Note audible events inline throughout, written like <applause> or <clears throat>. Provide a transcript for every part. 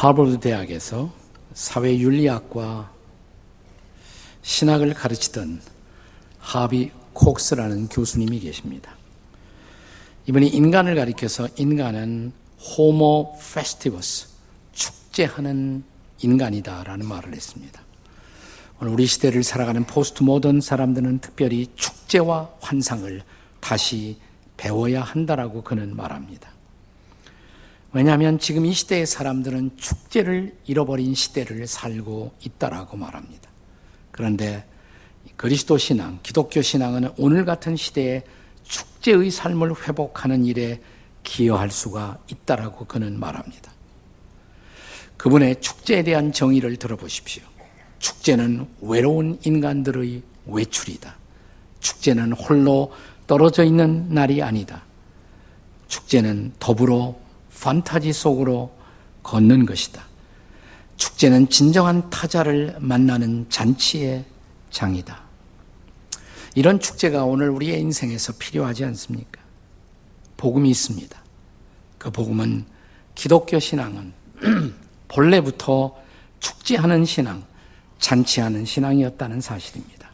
하버드 대학에서 사회윤리학과 신학을 가르치던 하비 콕스라는 교수님이 계십니다. 이분이 인간을 가리켜서 인간은 Homo festivus, 축제하는 인간이다라는 말을 했습니다. 오늘 우리 시대를 살아가는 포스트 모던 사람들은 특별히 축제와 환상을 다시 배워야 한다라고 그는 말합니다. 왜냐하면 지금 이 시대의 사람들은 축제를 잃어버린 시대를 살고 있다라고 말합니다. 그런데 그리스도 신앙, 기독교 신앙은 오늘 같은 시대에 축제의 삶을 회복하는 일에 기여할 수가 있다라고 그는 말합니다. 그분의 축제에 대한 정의를 들어보십시오. 축제는 외로운 인간들의 외출이다. 축제는 홀로 떨어져 있는 날이 아니다. 축제는 더불어 판타지 속으로 걷는 것이다. 축제는 진정한 타자를 만나는 잔치의 장이다. 이런 축제가 오늘 우리의 인생에서 필요하지 않습니까? 복음이 있습니다. 그 복음은 기독교 신앙은 <clears throat> 본래부터 축제하는 신앙, 잔치하는 신앙이었다는 사실입니다.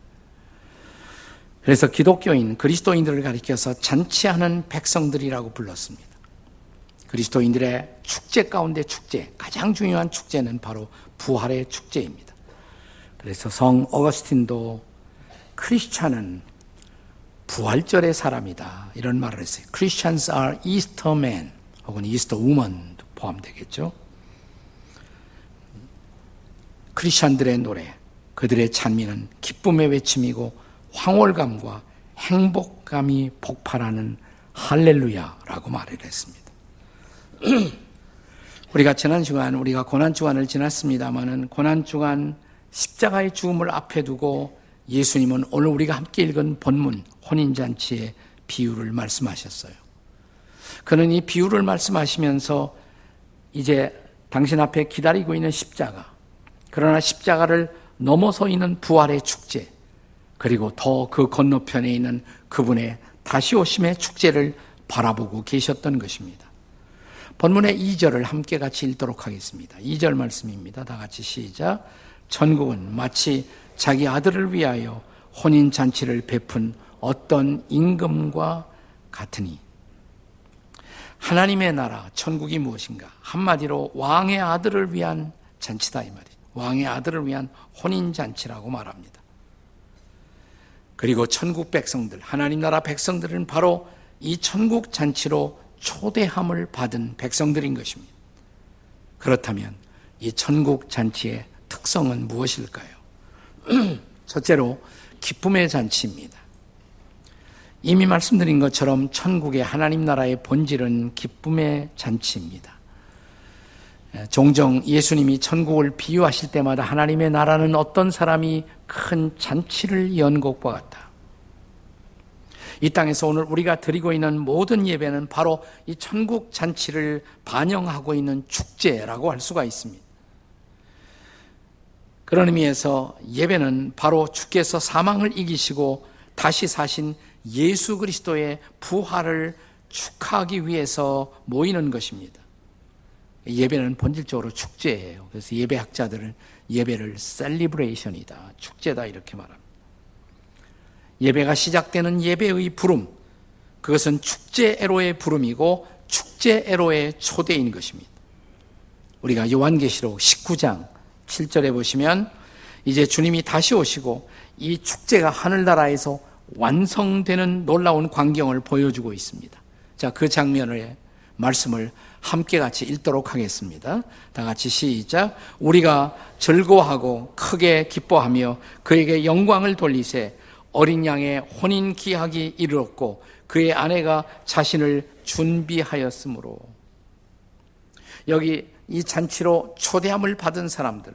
그래서 기독교인, 그리스도인들을 가리켜서 잔치하는 백성들이라고 불렀습니다. 그리스도인들의 축제 가운데 축제, 가장 중요한 축제는 바로 부활의 축제입니다. 그래서 성 어거스틴도 크리스찬은 부활절의 사람이다. 이런 말을 했어요. Christians are Easter men 혹은 Easter woman 포함되겠죠. 크리스찬들의 노래, 그들의 찬미는 기쁨의 외침이고 황홀감과 행복감이 폭발하는 할렐루야라고 말을 했습니다. <clears throat> 우리가 지난 주간 우리가 고난 주간을 지났습니다마는 고난 주간 십자가의 죽음을 앞에 두고 예수님은 오늘 우리가 함께 읽은 본문 혼인 잔치의 비유를 말씀하셨어요. 그는 이 비유를 말씀하시면서 이제 당신 앞에 기다리고 있는 십자가 그러나 십자가를 넘어서 있는 부활의 축제 그리고 더 그 건너편에 있는 그분의 다시 오심의 축제를 바라보고 계셨던 것입니다. 본문의 2절을 함께 같이 읽도록 하겠습니다. 2절 말씀입니다. 다 같이 시작. 천국은 마치 자기 아들을 위하여 혼인 잔치를 베푼 어떤 임금과 같으니 하나님의 나라 천국이 무엇인가? 한마디로 왕의 아들을 위한 잔치다 이 말이죠. 왕의 아들을 위한 혼인 잔치라고 말합니다. 그리고 천국 백성들, 하나님 나라 백성들은 바로 이 천국 잔치로 초대함을 받은 백성들인 것입니다. 그렇다면 이 천국 잔치의 특성은 무엇일까요? <clears throat> 첫째로 기쁨의 잔치입니다. 이미 말씀드린 것처럼 천국의 하나님 나라의 본질은 기쁨의 잔치입니다. 종종 예수님이 천국을 비유하실 때마다 하나님의 나라는 어떤 사람이 큰 잔치를 연 것과 같다. 이 땅에서 오늘 우리가 드리고 있는 모든 예배는 바로 이 천국 잔치를 반영하고 있는 축제라고 할 수가 있습니다. 그런 의미에서 예배는 바로 주께서 사망을 이기시고 다시 사신 예수 그리스도의 부활을 축하하기 위해서 모이는 것입니다. 예배는 본질적으로 축제예요. 그래서 예배학자들은 예배를 셀리브레이션이다, 축제다 이렇게 말합니다. 예배가 시작되는 예배의 부름, 그것은 축제 애로의 부름이고 축제 애로의 초대인 것입니다. 우리가 요한계시록 19장 7절에 보시면 이제 주님이 다시 오시고 이 축제가 하늘나라에서 완성되는 놀라운 광경을 보여주고 있습니다. 자, 그 장면의 말씀을 함께 같이 읽도록 하겠습니다. 다 같이 시작. 우리가 즐거워하고 크게 기뻐하며 그에게 영광을 돌리세 어린 양의 혼인 기약이 이르렀고 그의 아내가 자신을 준비하였으므로 여기 이 잔치로 초대함을 받은 사람들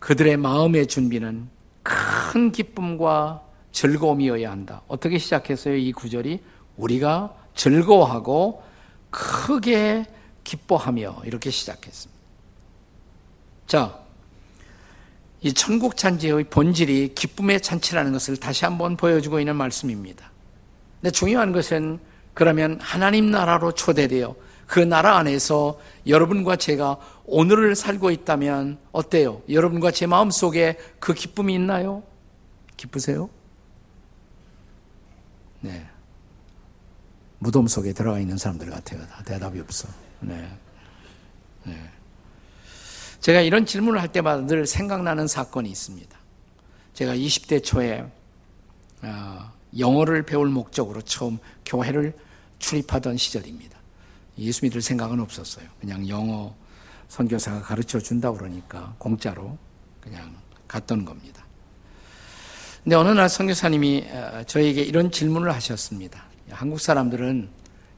그들의 마음의 준비는 큰 기쁨과 즐거움이어야 한다. 어떻게 시작했어요? 이 구절이 우리가 즐거워하고 크게 기뻐하며 이렇게 시작했습니다. 자, 이 천국 잔치의 본질이 기쁨의 잔치라는 것을 다시 한번 보여주고 있는 말씀입니다. 근데 중요한 것은 그러면 하나님 나라로 초대되어 그 나라 안에서 여러분과 제가 오늘을 살고 있다면 어때요? 여러분과 제 마음 속에 그 기쁨이 있나요? 기쁘세요? 네. 무덤 속에 들어가 있는 사람들 같아요. 다 대답이 없어. 네. 네. 제가 이런 질문을 할 때마다 늘 생각나는 사건이 있습니다. 제가 20대 초에 어, 영어를 배울 목적으로 처음 교회를 출입하던 시절입니다. 예수 믿을 생각은 없었어요. 그냥 영어 선교사가 가르쳐 준다 그러니까 공짜로 그냥 갔던 겁니다. 근데 어느 날 선교사님이 어, 저에게 이런 질문을 하셨습니다. 한국 사람들은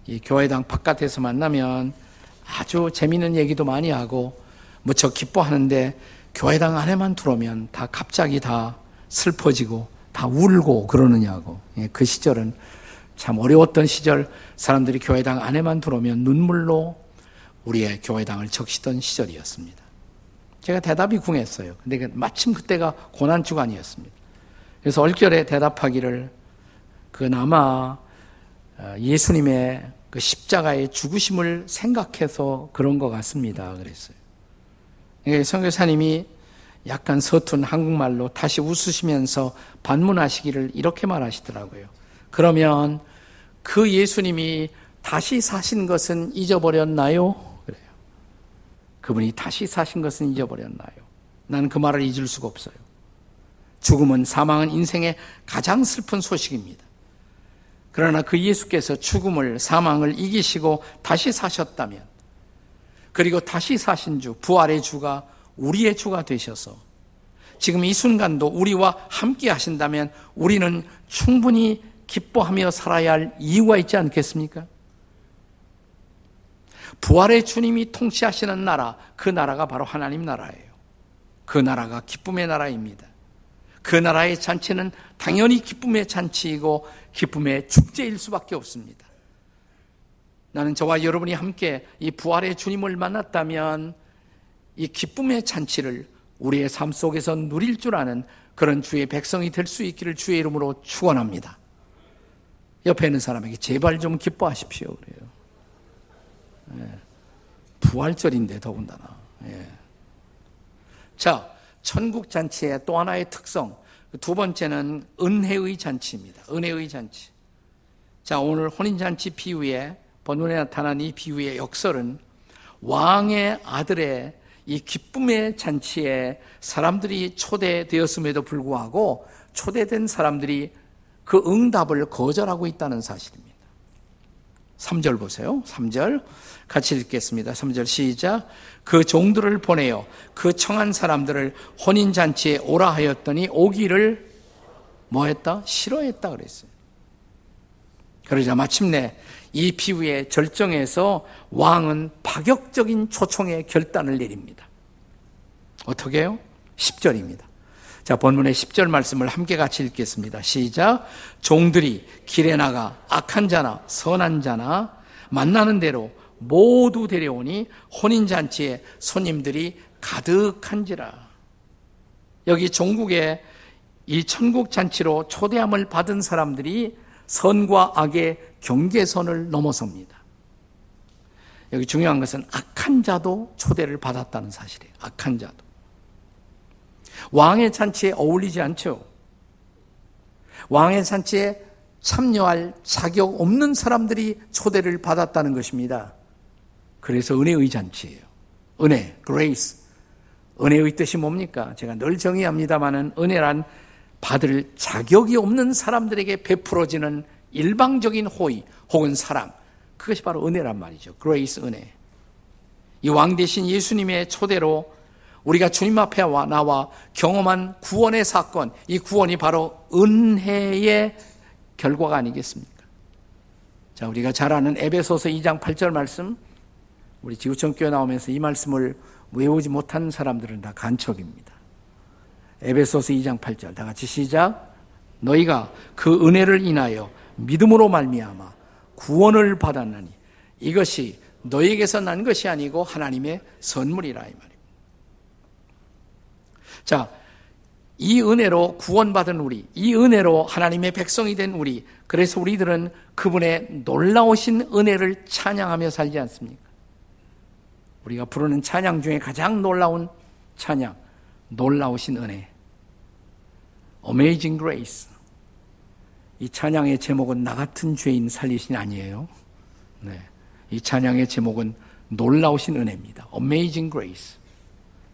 이 교회당 바깥에서 만나면 아주 재미있는 얘기도 많이 하고 무척 기뻐하는데 교회당 안에만 들어오면 다 갑자기 다 슬퍼지고 다 울고 그러느냐고. 예, 그 시절은 참 어려웠던 시절 사람들이 교회당 안에만 들어오면 눈물로 우리의 교회당을 적시던 시절이었습니다. 제가 대답이 궁했어요. 근데 그 마침 그때가 고난 주간이었습니다. 그래서 얼결에 대답하기를 그나마 어, 예수님의 그 십자가의 죽으심을 생각해서 그런 것 같습니다. 그랬어요. 성교사님이 약간 서툰 한국말로 다시 웃으시면서 반문하시기를 이렇게 말하시더라고요. 그러면 그 예수님이 다시 사신 것은 잊어버렸나요? 그래요. 그분이 다시 사신 것은 잊어버렸나요? 나는 그 말을 잊을 수가 없어요. 죽음은 사망은 인생의 가장 슬픈 소식입니다. 그러나 그 예수께서 죽음을 사망을 이기시고 다시 사셨다면 그리고 다시 사신 주 부활의 주가 우리의 주가 되셔서 지금 이 순간도 우리와 함께 하신다면 우리는 충분히 기뻐하며 살아야 할 이유가 있지 않겠습니까? 부활의 주님이 통치하시는 나라, 그 나라가 바로 하나님 나라예요. 그 나라가 기쁨의 나라입니다. 그 나라의 잔치는 당연히 기쁨의 잔치이고 기쁨의 축제일 수밖에 없습니다. 나는 저와 여러분이 함께 이 부활의 주님을 만났다면 이 기쁨의 잔치를 우리의 삶 속에서 누릴 줄 아는 그런 주의 백성이 될 수 있기를 주의 이름으로 축원합니다. 옆에 있는 사람에게 제발 좀 기뻐하십시오 그래요. 예. 부활절인데 더군다나. 예. 자, 천국 잔치의 또 하나의 특성 두 번째는 은혜의 잔치입니다. 은혜의 잔치. 자, 오늘 혼인 잔치 비유에 본문에 나타난 이 비유의 역설은 왕의 아들의 이 기쁨의 잔치에 사람들이 초대되었음에도 불구하고 초대된 사람들이 그 응답을 거절하고 있다는 사실입니다. 3절 보세요. 3절. 같이 읽겠습니다. 3절 시작. 그 종들을 보내어 그 청한 사람들을 혼인 잔치에 오라 하였더니 오기를 뭐 했다? 싫어했다 그랬어요. 그러자 마침내 이 비유의 절정에서 왕은 파격적인 초청의 결단을 내립니다. 어떻게 해요? 10절입니다. 자, 본문의 10절 말씀을 함께 같이 읽겠습니다. 시작. 종들이 길에 나가 악한 자나 선한 자나 만나는 대로 모두 데려오니 혼인잔치에 손님들이 가득한지라. 여기 종국에 이 천국잔치로 초대함을 받은 사람들이 선과 악의 경계선을 넘어섭니다. 여기 중요한 것은 악한 자도 초대를 받았다는 사실이에요. 악한 자도. 왕의 잔치에 어울리지 않죠. 왕의 잔치에 참여할 자격 없는 사람들이 초대를 받았다는 것입니다. 그래서 은혜의 잔치예요. 은혜, grace. 은혜의 뜻이 뭡니까? 제가 늘 정의합니다만은 은혜란 받을 자격이 없는 사람들에게 베풀어지는 일방적인 호의 혹은 사랑. 그것이 바로 은혜란 말이죠. grace 은혜. 이 왕 되신 예수님의 초대로 우리가 주님 앞에 나와 경험한 구원의 사건, 이 구원이 바로 은혜의 결과가 아니겠습니까? 자, 우리가 잘 아는 에베소서 2장 8절 말씀, 우리 지구촌 교회 나오면서 이 말씀을 외우지 못한 사람들은 다 간척입니다. 에베소서 2장 8절 다 같이 시작. 너희가 그 은혜를 인하여 믿음으로 말미암아 구원을 받았나니 이것이 너희에게서 난 것이 아니고 하나님의 선물이라 이 말입니다. 자, 이 은혜로 구원받은 우리, 이 은혜로 하나님의 백성이 된 우리, 그래서 우리들은 그분의 놀라우신 은혜를 찬양하며 살지 않습니까? 우리가 부르는 찬양 중에 가장 놀라운 찬양, 놀라우신 은혜. Amazing Grace. 이 찬양의 제목은 나 같은 죄인 살리신 아니에요. 네. 이 찬양의 제목은 놀라우신 은혜입니다. Amazing Grace.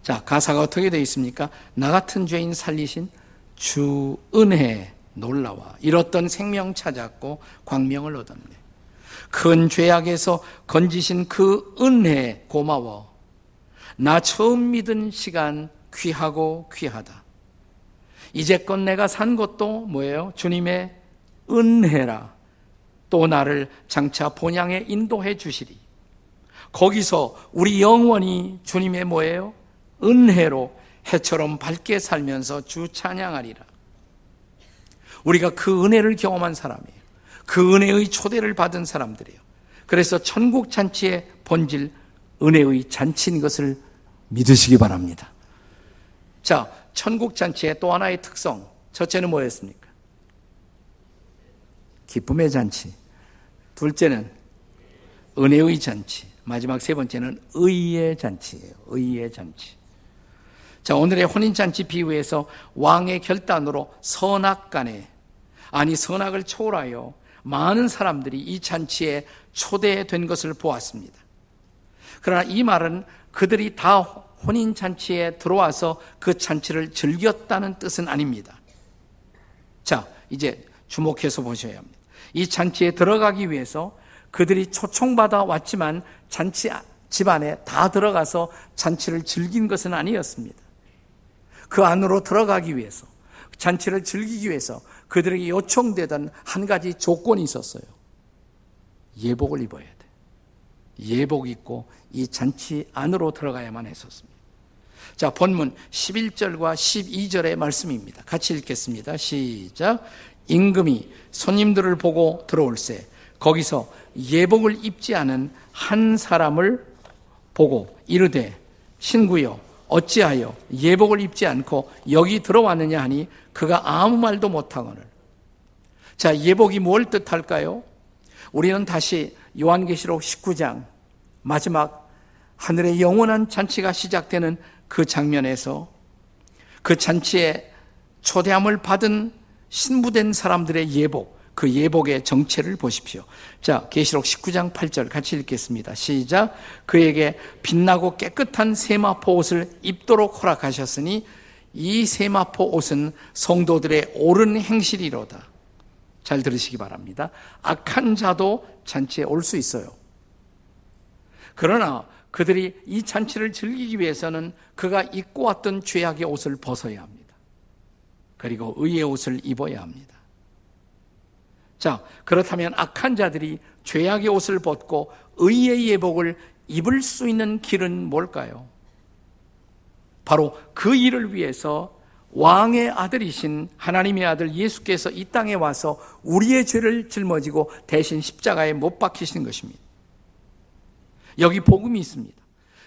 자, 가사가 어떻게 되어 있습니까? 나 같은 죄인 살리신 주 은혜 놀라와 잃었던 생명 찾았고 광명을 얻었네. 큰 죄악에서 건지신 그 은혜 고마워. 나 처음 믿은 시간 귀하고 귀하다. 이제껏 내가 산 것도 뭐예요? 주님의 은혜라. 또 나를 장차 본향에 인도해 주시리. 거기서 우리 영원히 주님의 뭐예요? 은혜로 해처럼 밝게 살면서 주 찬양하리라. 우리가 그 은혜를 경험한 사람이에요. 그 은혜의 초대를 받은 사람들이에요. 그래서 천국 잔치의 본질 은혜의 잔치인 것을 믿으시기 바랍니다. 자, 천국 잔치의 또 하나의 특성. 첫째는 뭐였습니까? 기쁨의 잔치. 둘째는 은혜의 잔치. 마지막 세 번째는 의의 잔치예요. 의의 잔치. 자, 오늘의 혼인잔치 비유에서 왕의 결단으로 선악 간에, 아니, 선악을 초월하여 많은 사람들이 이 잔치에 초대된 것을 보았습니다. 그러나 이 말은 그들이 다 혼인 잔치에 들어와서 그 잔치를 즐겼다는 뜻은 아닙니다. 자, 이제 주목해서 보셔야 합니다. 이 잔치에 들어가기 위해서 그들이 초청받아 왔지만 잔치 집안에 다 들어가서 잔치를 즐긴 것은 아니었습니다. 그 안으로 들어가기 위해서 잔치를 즐기기 위해서 그들에게 요청되던 한 가지 조건이 있었어요. 예복을 입어야 돼. 예복 입고 이 잔치 안으로 들어가야만 했었습니다. 자, 본문 11절과 12절의 말씀입니다. 같이 읽겠습니다. 시작. 임금이 손님들을 보고 들어올세 거기서 예복을 입지 않은 한 사람을 보고 이르되 신구여 어찌하여 예복을 입지 않고 여기 들어왔느냐 하니 그가 아무 말도 못하거늘. 자, 예복이 뭘 뜻할까요? 우리는 다시 요한계시록 19장 마지막 하늘의 영원한 잔치가 시작되는 그 장면에서 그 잔치에 초대함을 받은 신부된 사람들의 예복, 그 예복의 정체를 보십시오. 자, 계시록 19장 8절 같이 읽겠습니다. 시작. 그에게 빛나고 깨끗한 세마포 옷을 입도록 허락하셨으니 이 세마포 옷은 성도들의 옳은 행실이로다. 잘 들으시기 바랍니다. 악한 자도 잔치에 올 수 있어요. 그러나 그들이 이 잔치를 즐기기 위해서는 그가 입고 왔던 죄악의 옷을 벗어야 합니다. 그리고 의의 옷을 입어야 합니다. 자, 그렇다면 악한 자들이 죄악의 옷을 벗고 의의 예복을 입을 수 있는 길은 뭘까요? 바로 그 일을 위해서 왕의 아들이신 하나님의 아들 예수께서 이 땅에 와서 우리의 죄를 짊어지고 대신 십자가에 못 박히신 것입니다. 여기 복음이 있습니다.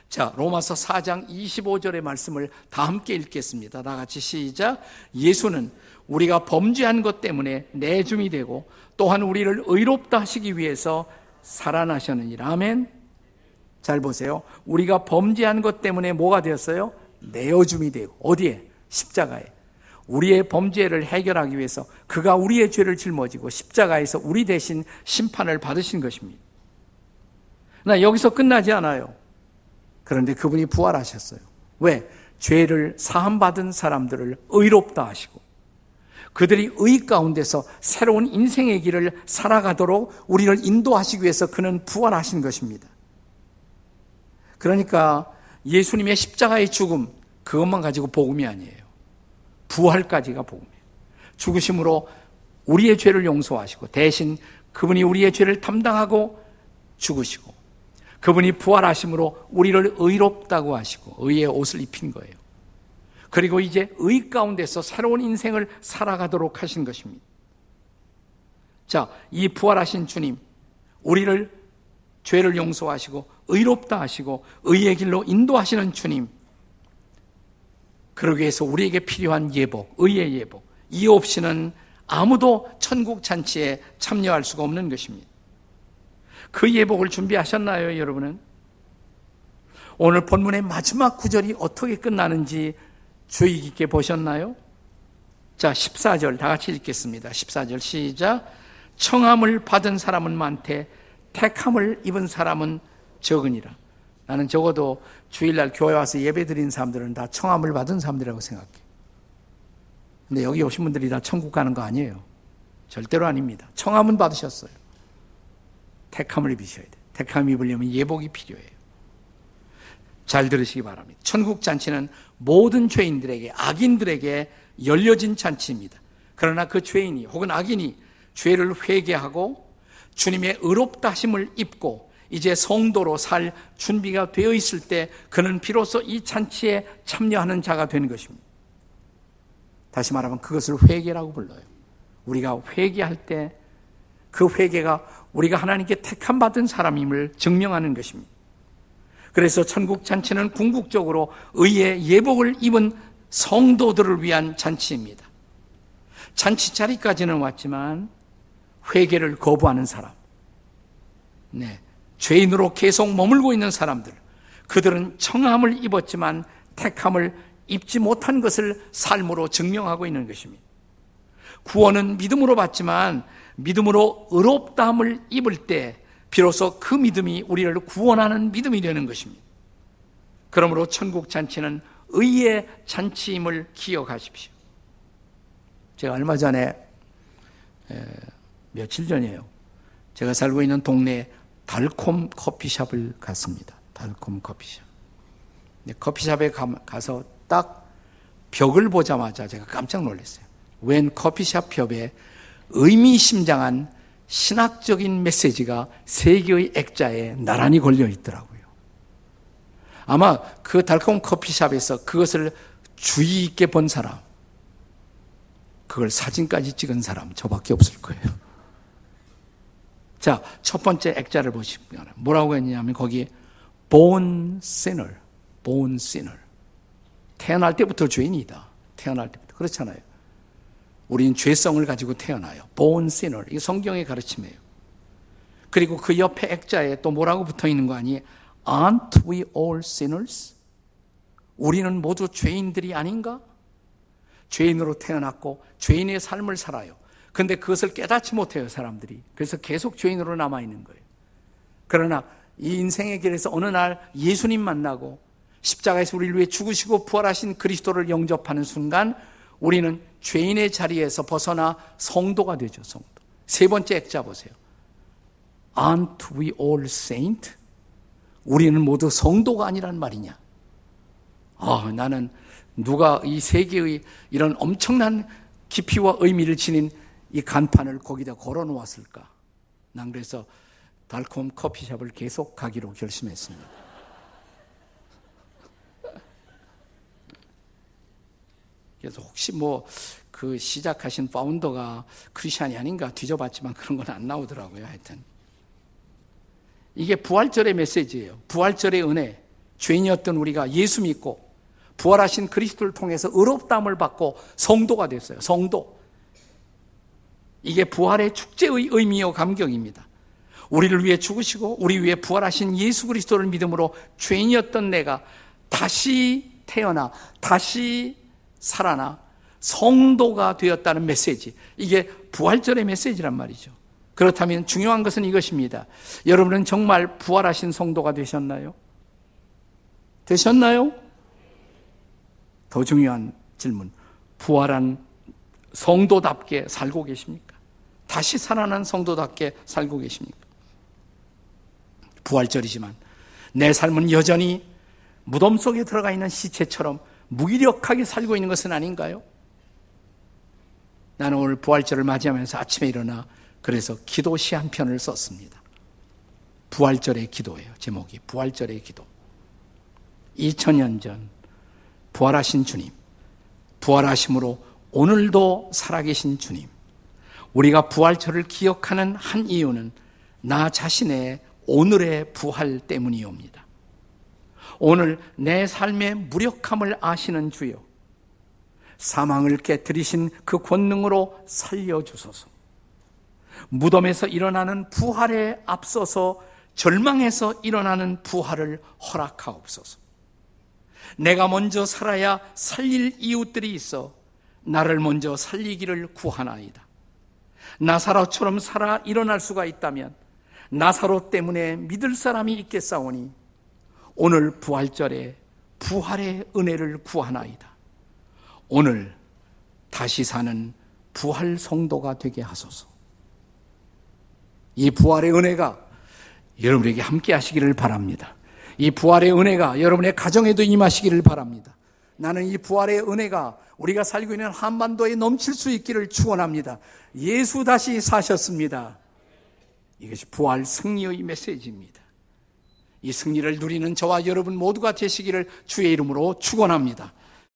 자, 로마서 4장 25절의 말씀을 다 함께 읽겠습니다. 다 같이 시작. 예수는 우리가 범죄한 것 때문에 내줌이 되고 또한 우리를 의롭다 하시기 위해서 살아나셨느니라. 아멘. 잘 보세요. 우리가 범죄한 것 때문에 뭐가 되었어요? 내어줌이 되고 어디에? 십자가에. 우리의 범죄를 해결하기 위해서 그가 우리의 죄를 짊어지고 십자가에서 우리 대신 심판을 받으신 것입니다. 나 여기서 끝나지 않아요. 그런데 그분이 부활하셨어요. 왜? 죄를 사함받은 사람들을 의롭다 하시고 그들이 의 가운데서 새로운 인생의 길을 살아가도록 우리를 인도하시기 위해서 그는 부활하신 것입니다. 그러니까 예수님의 십자가의 죽음 그것만 가지고 복음이 아니에요. 부활까지가 복음이에요. 죽으심으로 우리의 죄를 용서하시고 대신 그분이 우리의 죄를 담당하고 죽으시고 그분이 부활하심으로 우리를 의롭다고 하시고 의의 옷을 입힌 거예요. 그리고 이제 의 가운데서 새로운 인생을 살아가도록 하신 것입니다. 자, 이 부활하신 주님, 우리를 죄를 용서하시고 의롭다 하시고 의의 길로 인도하시는 주님. 그러기 위해서 우리에게 필요한 예복, 의의 예복. 이 없이는 아무도 천국 잔치에 참여할 수가 없는 것입니다. 그 예복을 준비하셨나요, 여러분은? 오늘 본문의 마지막 구절이 어떻게 끝나는지 주의 깊게 보셨나요? 자, 14절 다 같이 읽겠습니다. 14절 시작. 청함을 받은 사람은 많되 택함을 입은 사람은 적으니라. 나는 적어도 주일날 교회 와서 예배 드린 사람들은 다 청함을 받은 사람들이라고 생각해. 근데 여기 오신 분들이 다 천국 가는 거 아니에요. 절대로 아닙니다. 청함은 받으셨어요. 택함을 입으셔야 돼. 택함 입으려면 예복이 필요해요. 잘 들으시기 바랍니다. 천국 잔치는 모든 죄인들에게, 악인들에게 열려진 잔치입니다. 그러나 그 죄인이 혹은 악인이 죄를 회개하고 주님의 의롭다 하심을 입고 이제 성도로 살 준비가 되어 있을 때 그는 비로소 이 잔치에 참여하는 자가 되는 것입니다. 다시 말하면 그것을 회개라고 불러요. 우리가 회개할 때 그 회개가 우리가 하나님께 택함 받은 사람임을 증명하는 것입니다. 그래서 천국 잔치는 궁극적으로 의의 예복을 입은 성도들을 위한 잔치입니다. 잔치 자리까지는 왔지만 회개를 거부하는 사람, 네, 죄인으로 계속 머물고 있는 사람들, 그들은 청함을 입었지만 택함을 입지 못한 것을 삶으로 증명하고 있는 것입니다. 구원은 믿음으로 받지만 믿음으로 의롭다함을 입을 때 비로소 그 믿음이 우리를 구원하는 믿음이 되는 것입니다. 그러므로 천국 잔치는 의의 잔치임을 기억하십시오. 제가 얼마 전에 며칠 전이에요. 제가 살고 있는 동네에 달콤 커피숍을 갔습니다. 달콤 커피숍. 커피숍에 가서 딱 벽을 보자마자 제가 깜짝 놀랐어요. 웬 커피숍 벽에 의미심장한 신학적인 메시지가 세 개의 액자에 나란히 걸려 있더라고요. 아마 그 달콤 커피숍에서 그것을 주의 있게 본 사람, 그걸 사진까지 찍은 사람 저밖에 없을 거예요. 자, 첫 번째 액자를 보시면 뭐라고 했냐면 거기에 born sinner, born sinner. 태어날 때부터 죄인이다. 태어날 때부터. 그렇잖아요. 우리는 죄성을 가지고 태어나요. born sinner. 이 성경의 가르침이에요. 그리고 그 옆에 액자에 또 뭐라고 붙어 있는 거 아니에요? Aren't we all sinners? 우리는 모두 죄인들이 아닌가? 죄인으로 태어났고 죄인의 삶을 살아요. 근데 그것을 깨닫지 못해요, 사람들이. 그래서 계속 죄인으로 남아있는 거예요. 그러나 이 인생의 길에서 어느 날 예수님 만나고 십자가에서 우리를 위해 죽으시고 부활하신 그리스도를 영접하는 순간 우리는 죄인의 자리에서 벗어나 성도가 되죠, 성도. 세 번째 액자 보세요. Aren't we all saint? 우리는 모두 성도가 아니란 말이냐? 아, 나는 누가 이 세계의 이런 엄청난 깊이와 의미를 지닌 이 간판을 거기다 걸어 놓았을까? 난 그래서 달콤 커피숍을 계속 가기로 결심했습니다. 그래서 혹시 뭐 그 시작하신 파운더가 크리스천이 아닌가 뒤져봤지만 그런 건 안 나오더라고요. 하여튼. 이게 부활절의 메시지예요. 부활절의 은혜. 죄인이었던 우리가 예수 믿고 부활하신 그리스도를 통해서 의롭다함을 받고 성도가 됐어요. 성도. 이게 부활의 축제의 의미요 감격입니다. 우리를 위해 죽으시고 우리 위해 부활하신 예수 그리스도를 믿음으로 죄인이었던 내가 다시 태어나 다시 살아나 성도가 되었다는 메시지. 이게 부활절의 메시지란 말이죠. 그렇다면 중요한 것은 이것입니다. 여러분은 정말 부활하신 성도가 되셨나요? 되셨나요? 더 중요한 질문. 부활한 성도답게 살고 계십니까? 다시 살아난 성도답게 살고 계십니까? 부활절이지만 내 삶은 여전히 무덤 속에 들어가 있는 시체처럼 무기력하게 살고 있는 것은 아닌가요? 나는 오늘 부활절을 맞이하면서 아침에 일어나 그래서 기도 시 한 편을 썼습니다. 부활절의 기도예요. 제목이 부활절의 기도. 2000년 전 부활하신 주님, 부활하심으로 오늘도 살아계신 주님, 우리가 부활절을 기억하는 한 이유는 나 자신의 오늘의 부활 때문이옵니다. 오늘 내 삶의 무력함을 아시는 주요. 사망을 깨뜨리신 그 권능으로 살려주소서. 무덤에서 일어나는 부활에 앞서서 절망에서 일어나는 부활을 허락하옵소서. 내가 먼저 살아야 살릴 이웃들이 있어 나를 먼저 살리기를 구하나이다. 나사로처럼 살아 일어날 수가 있다면 나사로 때문에 믿을 사람이 있겠사오니 오늘 부활절에 부활의 은혜를 구하나이다. 오늘 다시 사는 부활 성도가 되게 하소서. 이 부활의 은혜가 여러분에게 함께 하시기를 바랍니다. 이 부활의 은혜가 여러분의 가정에도 임하시기를 바랍니다. 나는 이 부활의 은혜가 우리가 살고 있는 한반도에 넘칠 수 있기를 축원합니다. 예수 다시 사셨습니다. 이것이 부활 승리의 메시지입니다. 이 승리를 누리는 저와 여러분 모두가 되시기를 주의 이름으로 축원합니다.